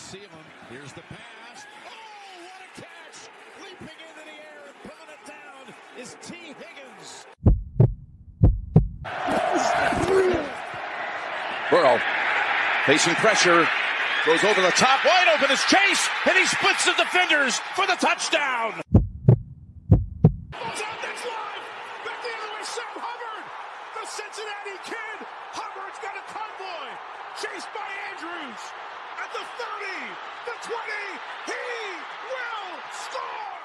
see him. Here's the pass. Oh, what a catch! Leaping into the air and pulling it down is Tee Higgins. Burrow facing pressure. Goes over the top. Wide open is Chase. And he splits the defenders for the touchdown. Balls out next line. Back the other way, Sam Hubbard. The Cincinnati kid. Hubbard's got a convoy. Chased by Andrews. At the 30, the 20. He will score.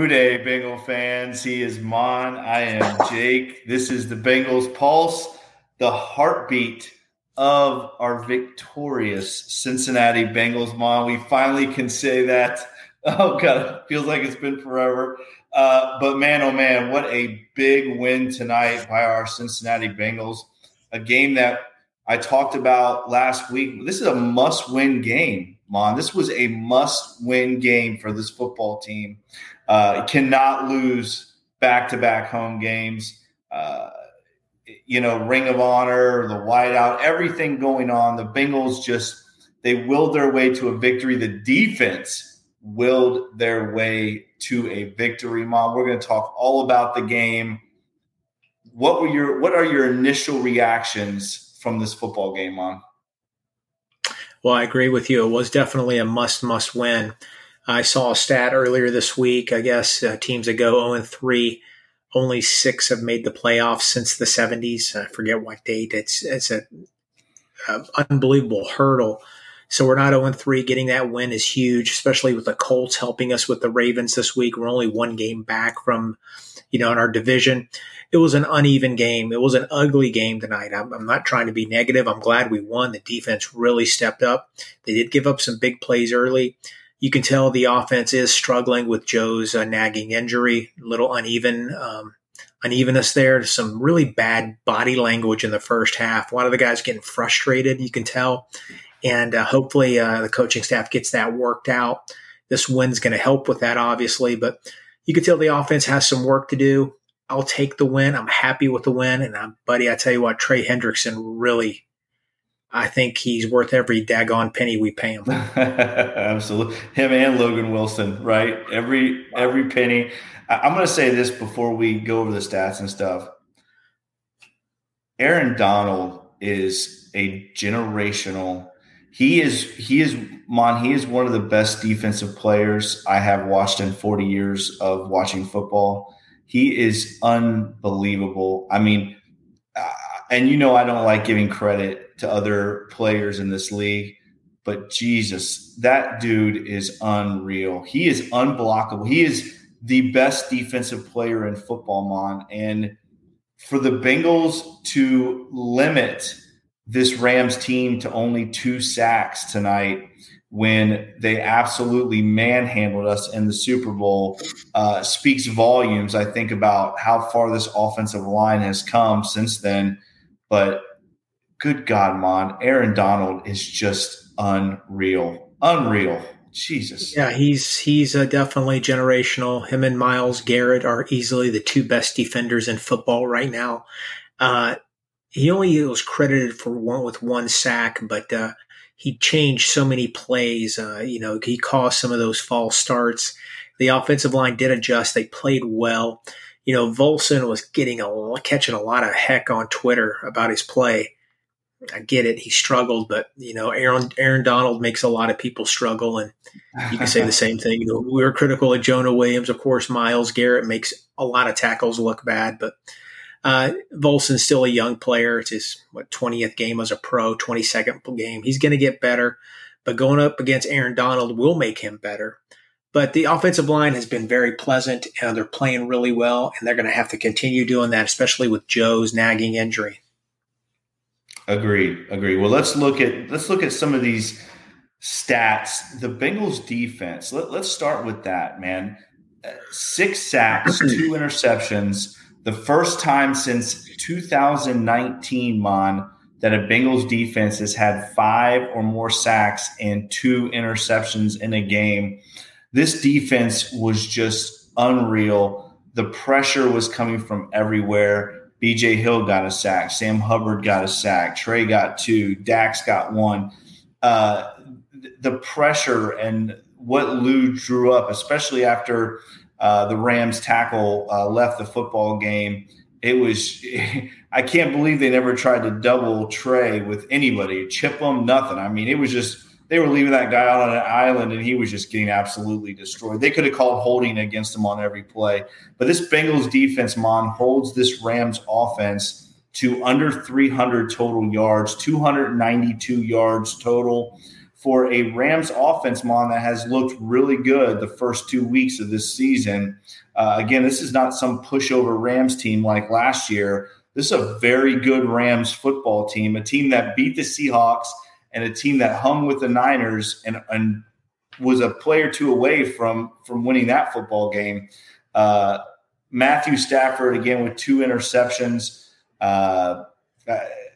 Who Dey, Bengal fans. He is Mon. I am Jake. This is the Bengals Pulse, the heartbeat of our victorious Cincinnati Bengals. Mon, we finally can say that. Oh, God, feels like it's been forever. Uh, but man, oh man, what a big win tonight by our Cincinnati Bengals. A game that I talked about last week. This is a must win game, Mon. This was a must win game for this football team. Uh, cannot lose back to back home games. Uh, you know, Ring of Honor, the whiteout, everything going on. The Bengals just they willed their way to a victory. The defense willed their way to a victory. Mon, we're going to talk all about the game. What were your what are your initial reactions from this football game, Mon? Well, I agree with you. It was definitely a must must win. I saw a stat earlier this week. I guess uh, teams that go 0 and 3, only six have made the playoffs since the 70s. I forget what date. It's it's a, a unbelievable hurdle. So we're not 0 and 3. Getting that win is huge, especially with the Colts helping us with the Ravens this week. We're only one game back from, you know, in our division. It was an uneven game. It was an ugly game tonight. I'm, I'm not trying to be negative. I'm glad we won. The defense really stepped up. They did give up some big plays early. You can tell the offense is struggling with Joe's uh, nagging injury, a little uneven. Um, unevenness there. Some really bad body language in the first half. A lot of the guys getting frustrated. You can tell, and uh, hopefully uh, the coaching staff gets that worked out. This win's going to help with that, obviously, but you can tell the offense has some work to do. I'll take the win. I'm happy with the win, and I'm, buddy, I tell you what, Trey Hendrickson really. I think he's worth every daggone penny we pay him. Absolutely, him and Logan Wilson, right? Every every penny. I- I'm going to say this before we go over the stats and stuff. Aaron Donald is a generational he is he is Mon. He is one of the best defensive players I have watched in 40 years of watching football. He is unbelievable. I mean, and you know I don't like giving credit to other players in this league, but Jesus, that dude is unreal. He is unblockable. He is the best defensive player in football, Mon. And for the Bengals to limit this Rams team to only two sacks tonight when they absolutely manhandled us in the Super Bowl uh, speaks volumes, I think, about how far this offensive line has come since then. But good God, Mon, Aaron Donald is just unreal. Unreal. Jesus. Yeah, he's he's uh, definitely generational. Him and Myles Garrett are easily the two best defenders in football right now. Uh, he only was credited for one with one sack, but uh, he changed so many plays. Uh, you know, he caused some of those false starts. The offensive line did adjust; they played well. You know, Volson was getting a catching a lot of heck on Twitter about his play. I get it; he struggled, but you know, Aaron Aaron Donald makes a lot of people struggle, and you can say the same thing. You know, we were critical of Jonah Williams, of course. Myles Garrett makes a lot of tackles look bad, but uh, Volson's still a young player. It's his what twentieth game as a pro, twenty second game. He's going to get better, but going up against Aaron Donald will make him better. But the offensive line has been very pleasant, and they're playing really well, and they're going to have to continue doing that, especially with Joe's nagging injury. Agree, agree. Well, let's look at let's look at some of these stats. The Bengals defense. Let, let's start with that, man. Uh, six sacks, two interceptions the first time since 2019, Mon, that a Bengals defense has had five or more sacks and two interceptions in a game. This defense was just unreal. The pressure was coming from everywhere. BJ Hill got a sack. Sam Hubbard got a sack. Trey got two. Dax got one. Uh, the pressure and what Lou drew up, especially after uh, the Rams tackle uh, left the football game, it was. I can't believe they never tried to double Trey with anybody, chip him, nothing. I mean, it was just they were leaving that guy out on an island and he was just getting absolutely destroyed. They could have called holding against him on every play. But this Bengals defense, Mon, holds this Rams offense to under 300 total yards, 292 yards total for a Rams offense, Mon, that has looked really good the first two weeks of this season. Uh, again, this is not some pushover Rams team like last year. This is a very good Rams football team, a team that beat the Seahawks – and a team that hung with the Niners and, and was a play or two away from from winning that football game. Uh, Matthew Stafford again with two interceptions. Uh,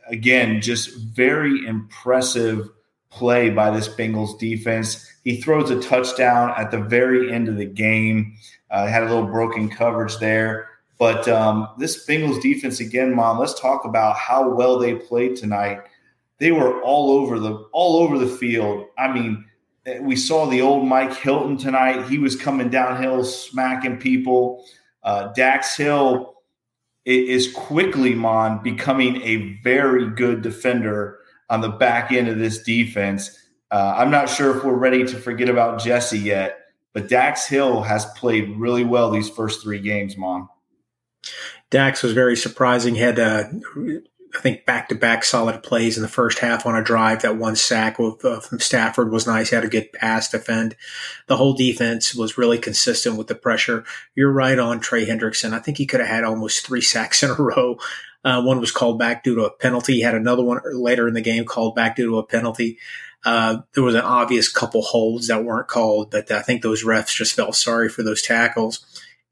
again, just very impressive play by this Bengals defense. He throws a touchdown at the very end of the game. Uh, had a little broken coverage there. But um, this Bengals defense, again, Mon, let's talk about how well they played tonight they were all over the all over the field. I mean, we saw the old Mike Hilton tonight. He was coming downhill, smacking people. Uh, Dax Hill is quickly, Mon, becoming a very good defender on the back end of this defense. Uh, I'm not sure if we're ready to forget about Jesse yet, but Dax Hill has played really well these first three games, Mon. Dax was very surprising. Had uh, I think back to back solid plays in the first half on a drive. That one sack with, uh, from Stafford was nice. He had a good pass defend. The whole defense was really consistent with the pressure. You're right on Trey Hendrickson. I think he could have had almost three sacks in a row. Uh, one was called back due to a penalty. He had another one later in the game called back due to a penalty. Uh, there was an obvious couple holds that weren't called, but I think those refs just felt sorry for those tackles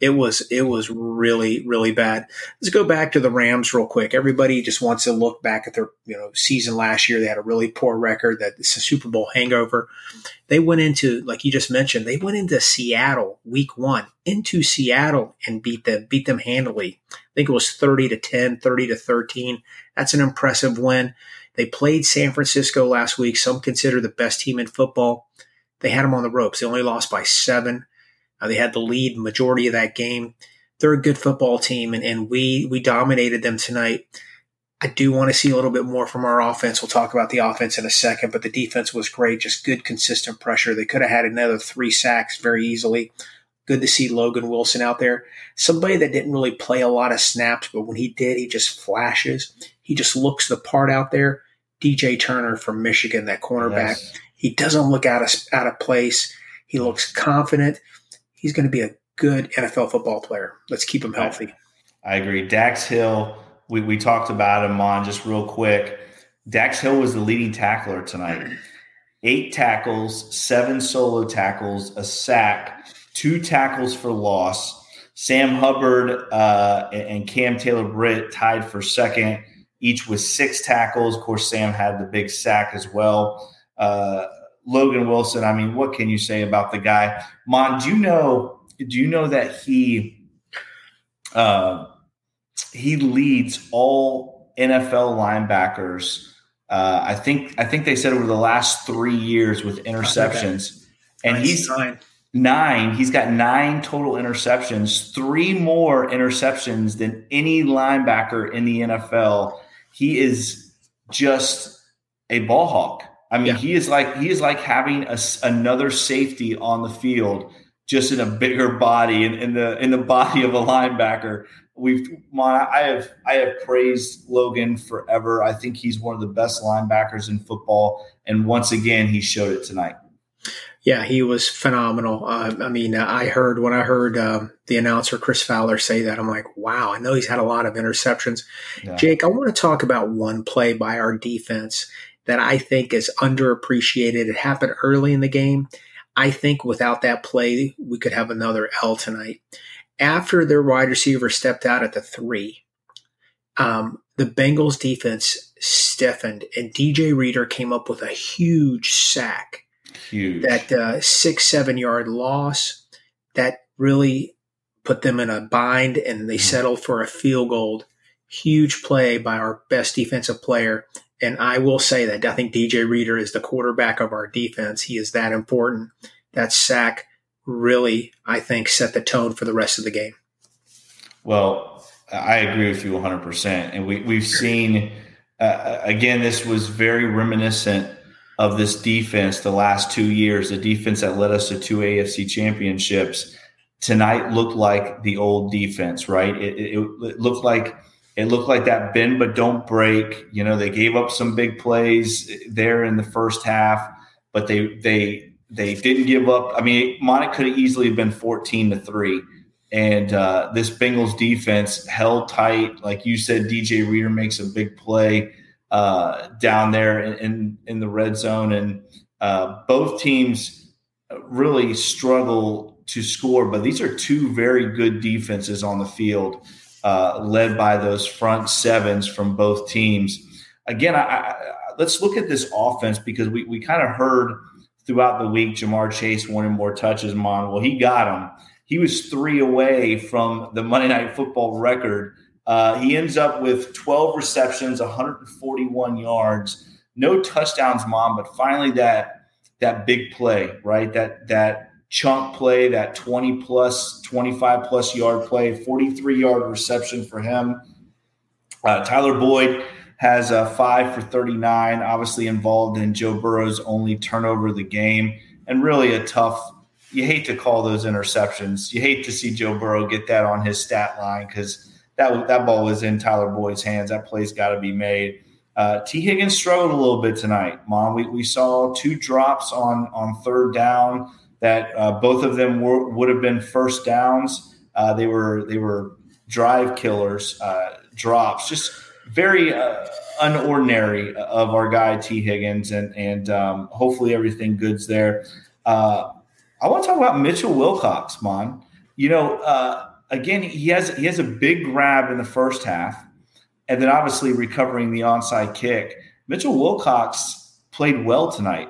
it was it was really really bad. Let's go back to the Rams real quick. Everybody just wants to look back at their you know season last year. They had a really poor record. That it's a Super Bowl hangover. They went into like you just mentioned. They went into Seattle week one into Seattle and beat them beat them handily. I think it was thirty to 10, 30 to thirteen. That's an impressive win. They played San Francisco last week. Some consider the best team in football. They had them on the ropes. They only lost by seven. Uh, they had the lead majority of that game. They're a good football team, and, and we we dominated them tonight. I do want to see a little bit more from our offense. We'll talk about the offense in a second, but the defense was great. Just good, consistent pressure. They could have had another three sacks very easily. Good to see Logan Wilson out there. Somebody that didn't really play a lot of snaps, but when he did, he just flashes. He just looks the part out there. DJ Turner from Michigan, that cornerback. Yes. He doesn't look out of out of place. He looks confident he's going to be a good NFL football player. Let's keep him healthy. I agree. Dax Hill, we, we talked about him on just real quick. Dax Hill was the leading tackler tonight. Eight tackles, seven solo tackles, a sack, two tackles for loss. Sam Hubbard uh, and Cam Taylor Britt tied for second, each with six tackles. Of course, Sam had the big sack as well. Uh, Logan Wilson, I mean, what can you say about the guy? Mon, do you know? Do you know that he uh, he leads all NFL linebackers? Uh, I think I think they said over the last three years with interceptions, and he's nine. nine. He's got nine total interceptions, three more interceptions than any linebacker in the NFL. He is just a ball hawk. I mean, yeah. he is like he is like having a, another safety on the field, just in a bigger body in, in the in the body of a linebacker. We've I have I have praised Logan forever. I think he's one of the best linebackers in football, and once again, he showed it tonight. Yeah, he was phenomenal. Uh, I mean, uh, I heard when I heard uh, the announcer Chris Fowler say that, I'm like, wow. I know he's had a lot of interceptions. Yeah. Jake, I want to talk about one play by our defense that I think is underappreciated. It happened early in the game. I think without that play, we could have another L tonight. After their wide receiver stepped out at the three, um, the Bengals defense stiffened, and DJ Reader came up with a huge sack. Huge. That uh, six, seven yard loss that really put them in a bind, and they mm. settled for a field goal Huge play by our best defensive player. And I will say that I think DJ Reader is the quarterback of our defense. He is that important. That sack really, I think, set the tone for the rest of the game. Well, I agree with you 100%. And we, we've seen, uh, again, this was very reminiscent of this defense the last two years, the defense that led us to two AFC championships. Tonight looked like the old defense, right? It, it, it looked like it looked like that bend but don't break. You know, they gave up some big plays there in the first half, but they they they didn't give up. I mean, Monty could have easily been fourteen to three and uh, this Bengals defense held tight. Like you said, DJ Reader makes a big play uh, down there in, in, in the red zone, and uh, both teams really struggle to score. But these are two very good defenses on the field, uh, led by those front sevens from both teams. Again, I, I, let's look at this offense because we we kind of heard throughout the week Ja'Marr Chase wanted more touches. Mon, well, he got them he was three away from the Monday Night Football record. Uh, he ends up with 12 receptions, 141 yards, no touchdowns, Mon, but finally that that big play, right? That that chunk play, that 20 plus, 25 plus yard play, 43 yard reception for him. Uh, Tyler Boyd has a five for 39, obviously involved in Joe Burrow's only turnover of the game, and really a tough you hate to call those interceptions. You hate to see Joe Burrow get that on his stat line because that that ball was in Tyler Boyd's hands. That play's got to be made. Uh, Tee Higgins struggled a little bit tonight, Mon. We, we saw two drops on on third down that uh, both of them were, would have been first downs. Uh, they were they were drive killers, uh, drops, just very uh, unordinary of our guy Tee Higgins, and and um, hopefully everything good's there. Uh, I want to talk about Mitchell Wilcox, Mon. You know, uh, again, he has he has a big grab in the first half, and then obviously recovering the onside kick. Mitchell Wilcox played well tonight,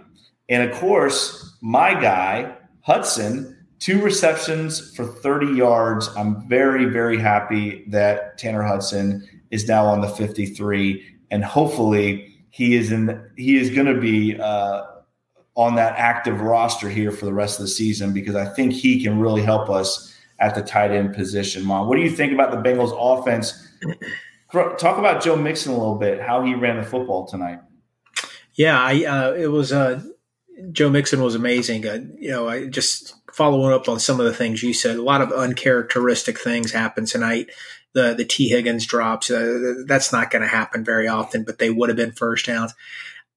and of course, my guy Hudson, two receptions for 30 yards. I'm very very happy that Tanner Hudson is now on the 53, and hopefully he is in. He is going to be. Uh, on that active roster here for the rest of the season because I think he can really help us at the tight end position. Mon, what do you think about the Bengals offense? Talk about Joe Mixon a little bit, how he ran the football tonight. Yeah, I, uh, it was uh, Joe Mixon was amazing. Uh, you know, I just following up on some of the things you said. A lot of uncharacteristic things happened tonight. The the Tee Higgins drops. Uh, that's not going to happen very often, but they would have been first downs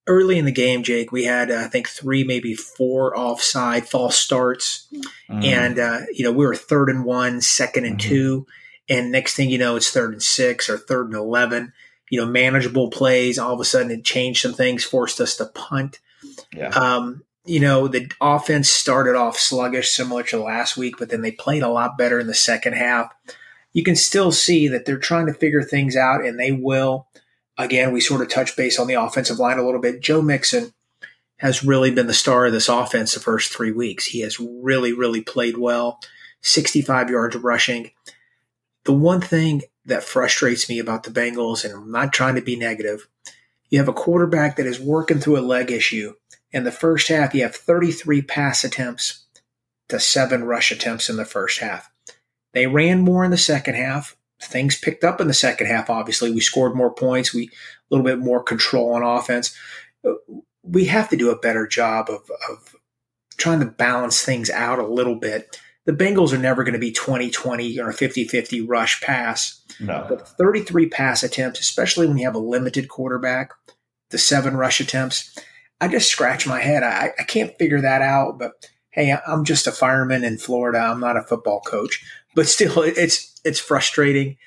early in the game, Jake, we had uh, I think three, maybe four offside false starts, mm. and uh, you know we were third and one, second and mm-hmm. two, and next thing you know, it's third and six or third and eleven. You know, manageable plays. All of a sudden, it changed some things, forced us to punt. Yeah. Um, you know, the offense started off sluggish, similar to last week, but then they played a lot better in the second half. You can still see that they're trying to figure things out, and they will again, we sort of touch base on the offensive line a little bit. Joe Mixon has really been the star of this offense the first three weeks. He has really, really played well, 65 yards rushing. The one thing that frustrates me about the Bengals, and I'm not trying to be negative, you have a quarterback that is working through a leg issue. In the first half, you have 33 pass attempts to seven rush attempts in the first half. They ran more in the second half things picked up in the second half. Obviously, we scored more points. We a little bit more control on offense. We have to do a better job of, of trying to balance things out a little bit. The Bengals are never going to be 20 20 or 50 50 rush pass. No. But 33 pass attempts, especially when you have a limited quarterback, the seven rush attempts, I just scratch my head. I, I can't figure that out. But hey, I'm just a fireman in Florida. I'm not a football coach. But still, it's it's frustrating.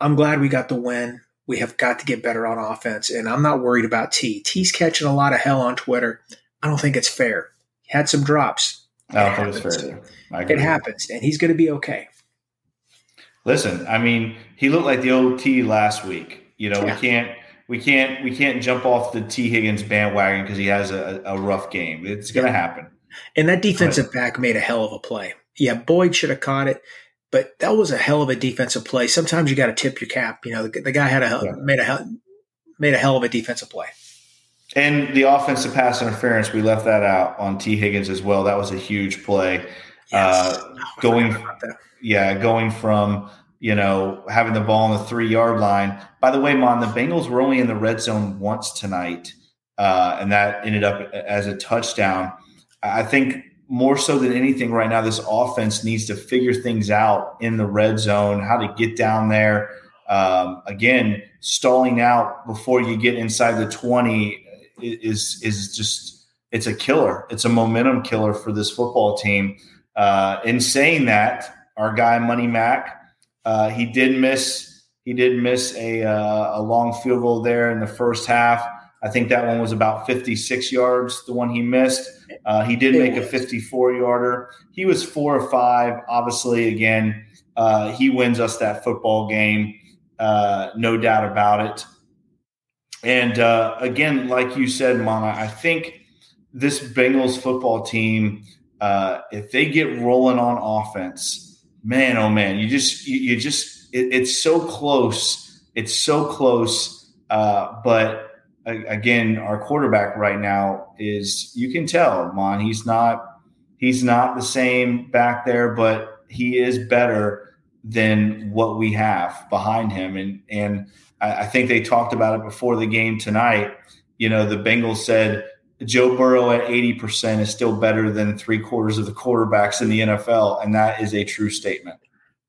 I'm glad we got the win. We have got to get better on offense, and I'm not worried about T. T's catching a lot of hell on Twitter. I don't think it's fair. He had some drops. I don't think it's fair. It happens, and he's going to be okay. Listen, I mean, he looked like the old T last week. You know, yeah. we can't we can't we can't jump off the Tee Higgins bandwagon because he has a, a, rough game. It's going to happen. And that defensive but, back made a hell of a play. Yeah, Boyd should have caught it but that was a hell of a defensive play. Sometimes you got to tip your cap. You know, the, the guy had a yeah. made a made a hell of a defensive play. And the offensive pass interference, we left that out on Tee Higgins as well. That was a huge play. Yes. Uh, going, yeah, going from you know having the ball on the three yard line. By the way, Mon, the Bengals were only in the red zone once tonight, uh, and that ended up as a touchdown. I think more so than anything right now, this offense needs to figure things out in the red zone, how to get down there. Um, again, stalling out before you get inside the 20 is is just it's a killer. It's a momentum killer for this football team. Uh, in saying that, our guy Money Mac, uh, he did miss he did miss a uh, a long field goal there in the first half. I think that one was about 56 yards. The one he missed. Uh, he did make a 54 yarder. He was four or five. Obviously, again, uh, he wins us that football game. Uh, no doubt about it. And uh, again, like you said, Mama, I think this Bengals football team, uh, if they get rolling on offense, man, oh man, you just you, you just it, it's so close. It's so close. Uh, but again, our quarterback right now is you can tell, Mon, he's not he's not the same back there, but he is better than what we have behind him. And and I, I think they talked about it before the game tonight. You know, the Bengals said Joe Burrow at 80% is still better than three quarters of the quarterbacks in the NFL. And that is a true statement.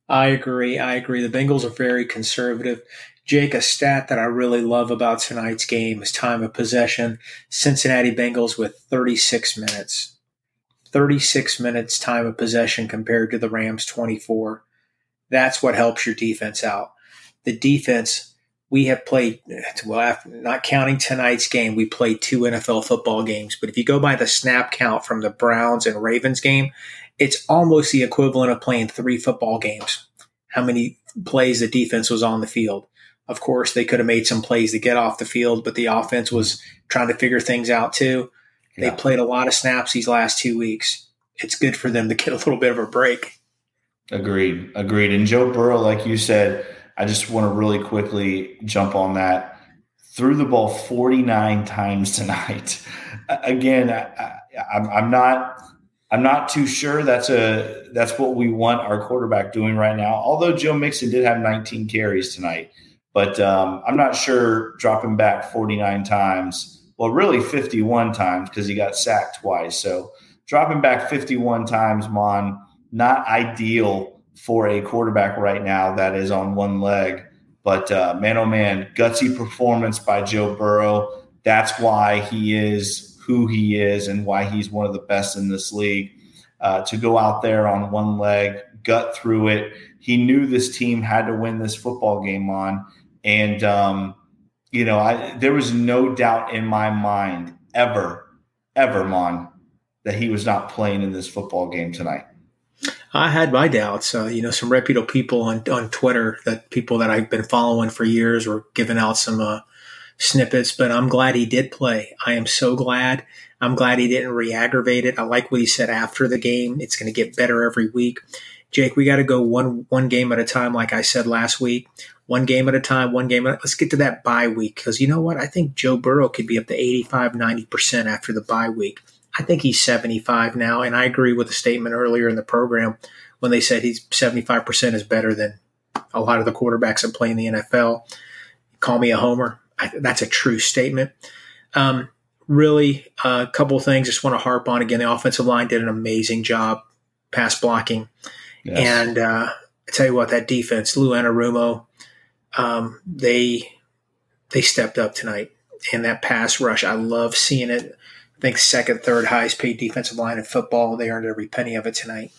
I agree. I agree. The Bengals are very conservative. Jake, a stat that I really love about tonight's game is time of possession. Cincinnati Bengals with 36 minutes. 36 minutes time of possession compared to the Rams 24. That's what helps your defense out. The defense, we have played, well, after, not counting tonight's game, we played two NFL football games. But if you go by the snap count from the Browns and Ravens game, it's almost the equivalent of playing three football games. How many plays the defense was on the field. Of course, they could have made some plays to get off the field, but the offense was trying to figure things out too. Yeah. They played a lot of snaps these last two weeks. It's good for them to get a little bit of a break. Agreed. Agreed. And Joe Burrow, like you said, I just want to really quickly jump on that. Threw the ball 49 times tonight. Again, I, am not. I'm not too sure that's a that's what we want our quarterback doing right now. Although Joe Mixon did have 19 carries tonight, but um, I'm not sure dropping back 49 times. Well, really 51 times because he got sacked twice. So dropping back 51 times, Mon not ideal for a quarterback right now that is on one leg. But uh, man, oh man, gutsy performance by Joe Burrow. That's why he is who he is and why he's one of the best in this league. Uh, to go out there on one leg, gut through it. He knew this team had to win this football game on. And, um, you know, I, there was no doubt in my mind ever, ever, Mon, that he was not playing in this football game tonight. I had my doubts. Uh, you know, some reputable people on on Twitter, that people that I've been following for years, were giving out some uh, snippets. But I'm glad he did play. I am so glad. I'm glad he didn't re-aggravate it. I like what he said after the game. It's going to get better every week. Jake, we got to go one one game at a time, like I said last week. One game at a time, one game. At, let's get to that bye week because you know what? I think Joe Burrow could be up to 85, 90 percent after the bye week. I think he's 75 now. And I agree with the statement earlier in the program when they said he's 75% is better than a lot of the quarterbacks that play in the NFL. Call me a homer. I, that's a true statement. Um, really, a uh, couple things just want to harp on again. The offensive line did an amazing job pass blocking. Yes. And uh, I tell you what, that defense, Lou Anarumo, um, they they stepped up tonight. And that pass rush, I love seeing it. I think second, third highest paid defensive line in football. They earned every penny of it tonight.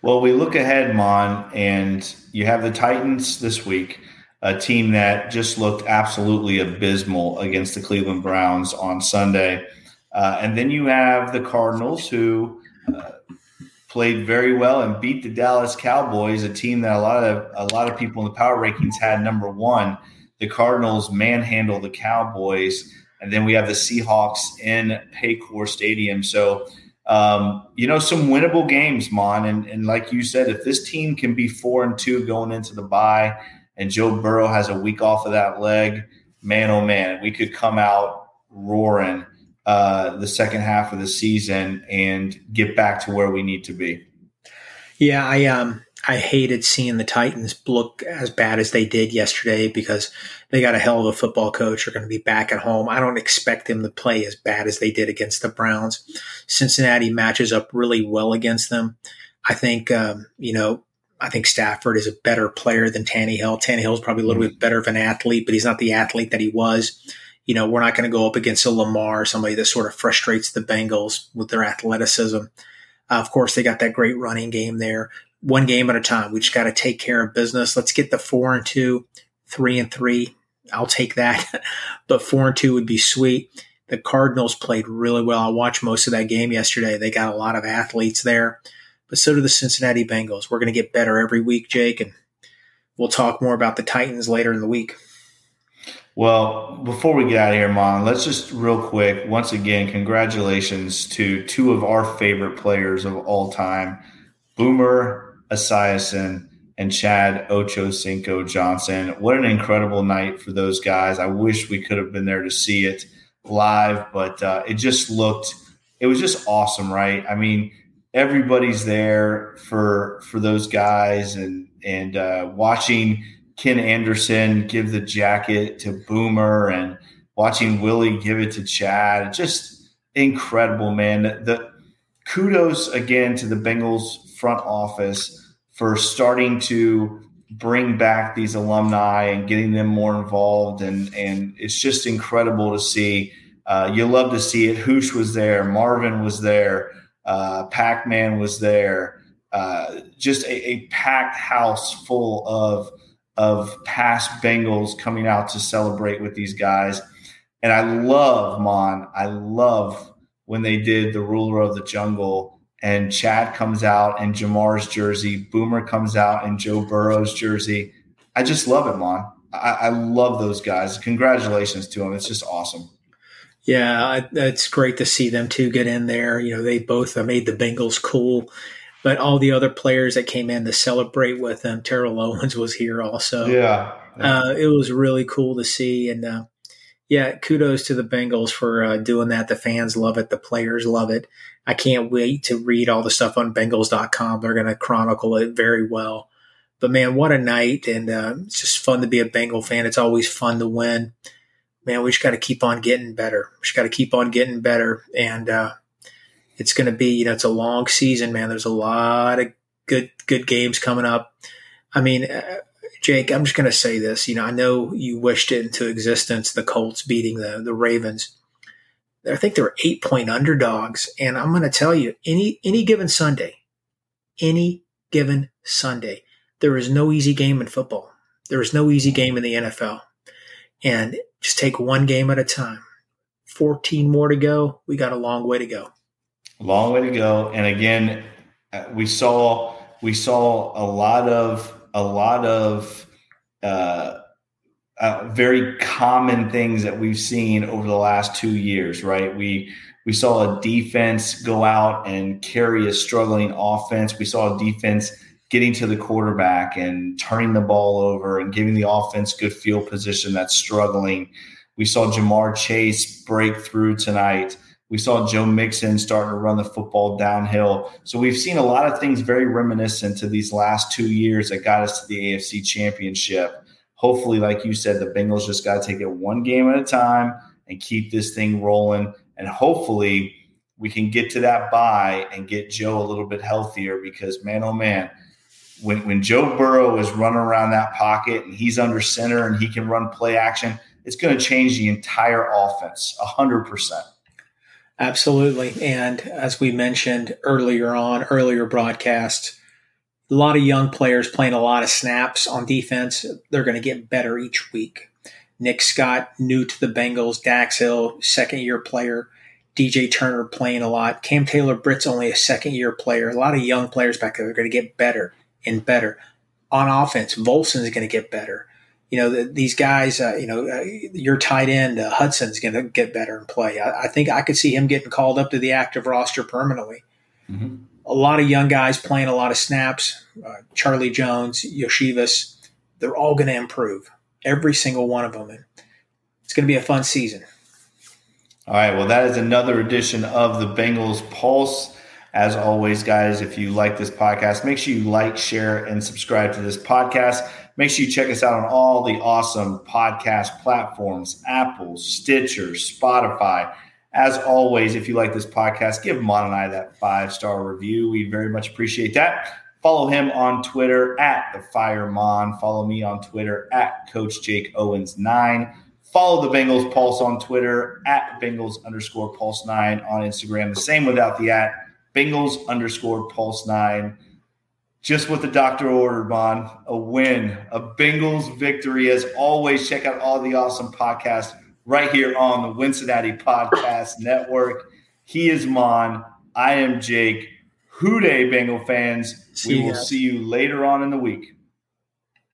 Well, we look ahead, Mon, and you have the Titans this week, a team that just looked absolutely abysmal against the Cleveland Browns on Sunday. Uh, and then you have the Cardinals, who uh, played very well and beat the Dallas Cowboys, a team that a lot of a lot of people in the power rankings had number one. The Cardinals manhandle the Cowboys and then we have the Seahawks in Paycor Stadium. So um, you know, some winnable games, Mon. And, and like you said, if this team can be four and two going into the bye, and Joe Burrow has a week off of that leg, man, oh man, we could come out roaring uh, the second half of the season and get back to where we need to be. Yeah, I um I hated seeing the Titans look as bad as they did yesterday because they got a hell of a football coach. They're going to be back at home. I don't expect them to play as bad as they did against the Browns. Cincinnati matches up really well against them. I think, um, you know, I think Stafford is a better player than Tannehill. Tannehill is probably a little bit better of an athlete, but he's not the athlete that he was. You know, we're not going to go up against a Lamar, somebody that sort of frustrates the Bengals with their athleticism. Uh, of course, they got that great running game there one game at a time. We just got to take care of business. Let's get the four and two, three and three. I'll take that, but four and two would be sweet. The Cardinals played really well. I watched most of that game yesterday. They got a lot of athletes there, but so do the Cincinnati Bengals. We're going to get better every week, Jake, and we'll talk more about the Titans later in the week. Well, before we get out of here, Mon, let's just real quick, once again, congratulations to two of our favorite players of all time, Boomer Esiason, and Chad Ochocinco Johnson. What an incredible night for those guys. I wish we could have been there to see it live, but uh, it just looked, it was just awesome, right? I mean, everybody's there for for those guys and and uh, watching Ken Anderson give the jacket to Boomer and watching Willie give it to Chad. Just incredible, man. The kudos again to the Bengals front office for starting to bring back these alumni and getting them more involved. And, and it's just incredible to see. Uh, you love to see it. Housh was there, Marvin was there, uh, Pac Man was there. Uh, just a, a, packed house full of of past Bengals coming out to celebrate with these guys. And I love Mon. I love when they did the ruler of the jungle and Chad comes out in Ja'Marr's jersey, Boomer comes out in Joe Burrow's jersey. I just love it, Mon. I, I love those guys. Congratulations to them. It's just awesome. Yeah, it's great to see them two get in there. You know, they both made the Bengals cool, but all the other players that came in to celebrate with them, Terrell Owens was here also. Yeah, yeah. Uh, it was really cool to see, and uh, yeah, kudos to the Bengals for uh, doing that. The fans love it, the players love it. I can't wait to read all the stuff on Bengals.com. They're going to chronicle it very well. But man, what a night. And uh, it's just fun to be a Bengal fan. It's always fun to win. Man, we just got to keep on getting better. We just got to keep on getting better. And uh, it's going to be, you know, it's a long season, man. There's a lot of good, good games coming up. I mean, uh, Jake, I'm just going to say this. You know, I know you wished it into existence, the Colts beating the, the Ravens. I think they were eight point underdogs. And I'm going to tell you, any any given Sunday, any given Sunday, there is no easy game in football. There is no easy game in the NFL. And just take one game at a time. 14 more to go. We got a long way to go. Long way to go. And again, uh, we saw we saw a lot of a lot of uh, uh, very common things that we've seen over the last two years, right? We we saw a defense go out and carry a struggling offense. We saw a defense getting to the quarterback and turning the ball over and giving the offense good field position that's struggling. We saw Ja'Marr Chase break through tonight. We saw Joe Mixon starting to run the football downhill. So we've seen a lot of things very reminiscent to these last two years that got us to the AFC Championship hopefully, like you said, the Bengals just got to take it one game at a time and keep this thing rolling. And hopefully, we can get to that bye and get Joe a little bit healthier because, man, oh man, when, when Joe Burrow is running around that pocket and he's under center and he can run play action, it's going to change the entire offense 100%. Absolutely. And as we mentioned earlier on, earlier broadcast, a lot of young players playing a lot of snaps on defense. They're going to get better each week. Nick Scott, new to the Bengals. Dax Hill, second year player. DJ Turner playing a lot. Cam Taylor Britt's only a second year player. A lot of young players back there are going to get better and better. On offense, Volson is going to get better. You know, the, these guys, uh, you know, uh, your tight end uh, Hudson's going to get better and play. I, I, think I could see him getting called up to the active roster permanently. Mm-hmm. A lot of young guys playing a lot of snaps. Uh, Charlie Jones, Iosivas, they're all going to improve. Every single one of them. And it's going to be a fun season. All right. Well, that is another edition of the Bengals Pulse. As always, guys, if you like this podcast, make sure you like, share, and subscribe to this podcast. Make sure you check us out on all the awesome podcast platforms Apple, Stitcher, Spotify. As always, if you like this podcast, give Mon and I that five star review. We very much appreciate that. Follow him on Twitter at the Fire Mon. Follow me on Twitter at Coach Jake Owens nine. Follow the Bengals Pulse on Twitter at Bengals underscore Pulse nine on Instagram. The same without the at Bengals underscore Pulse nine just what the doctor ordered, Mon. A win, a Bengals victory. As always, check out all the awesome podcasts right here on the Wincinnati Podcast Network. He is Mon. I am Jake. Who Dey, Bengal fans. See we will see you later on in the week.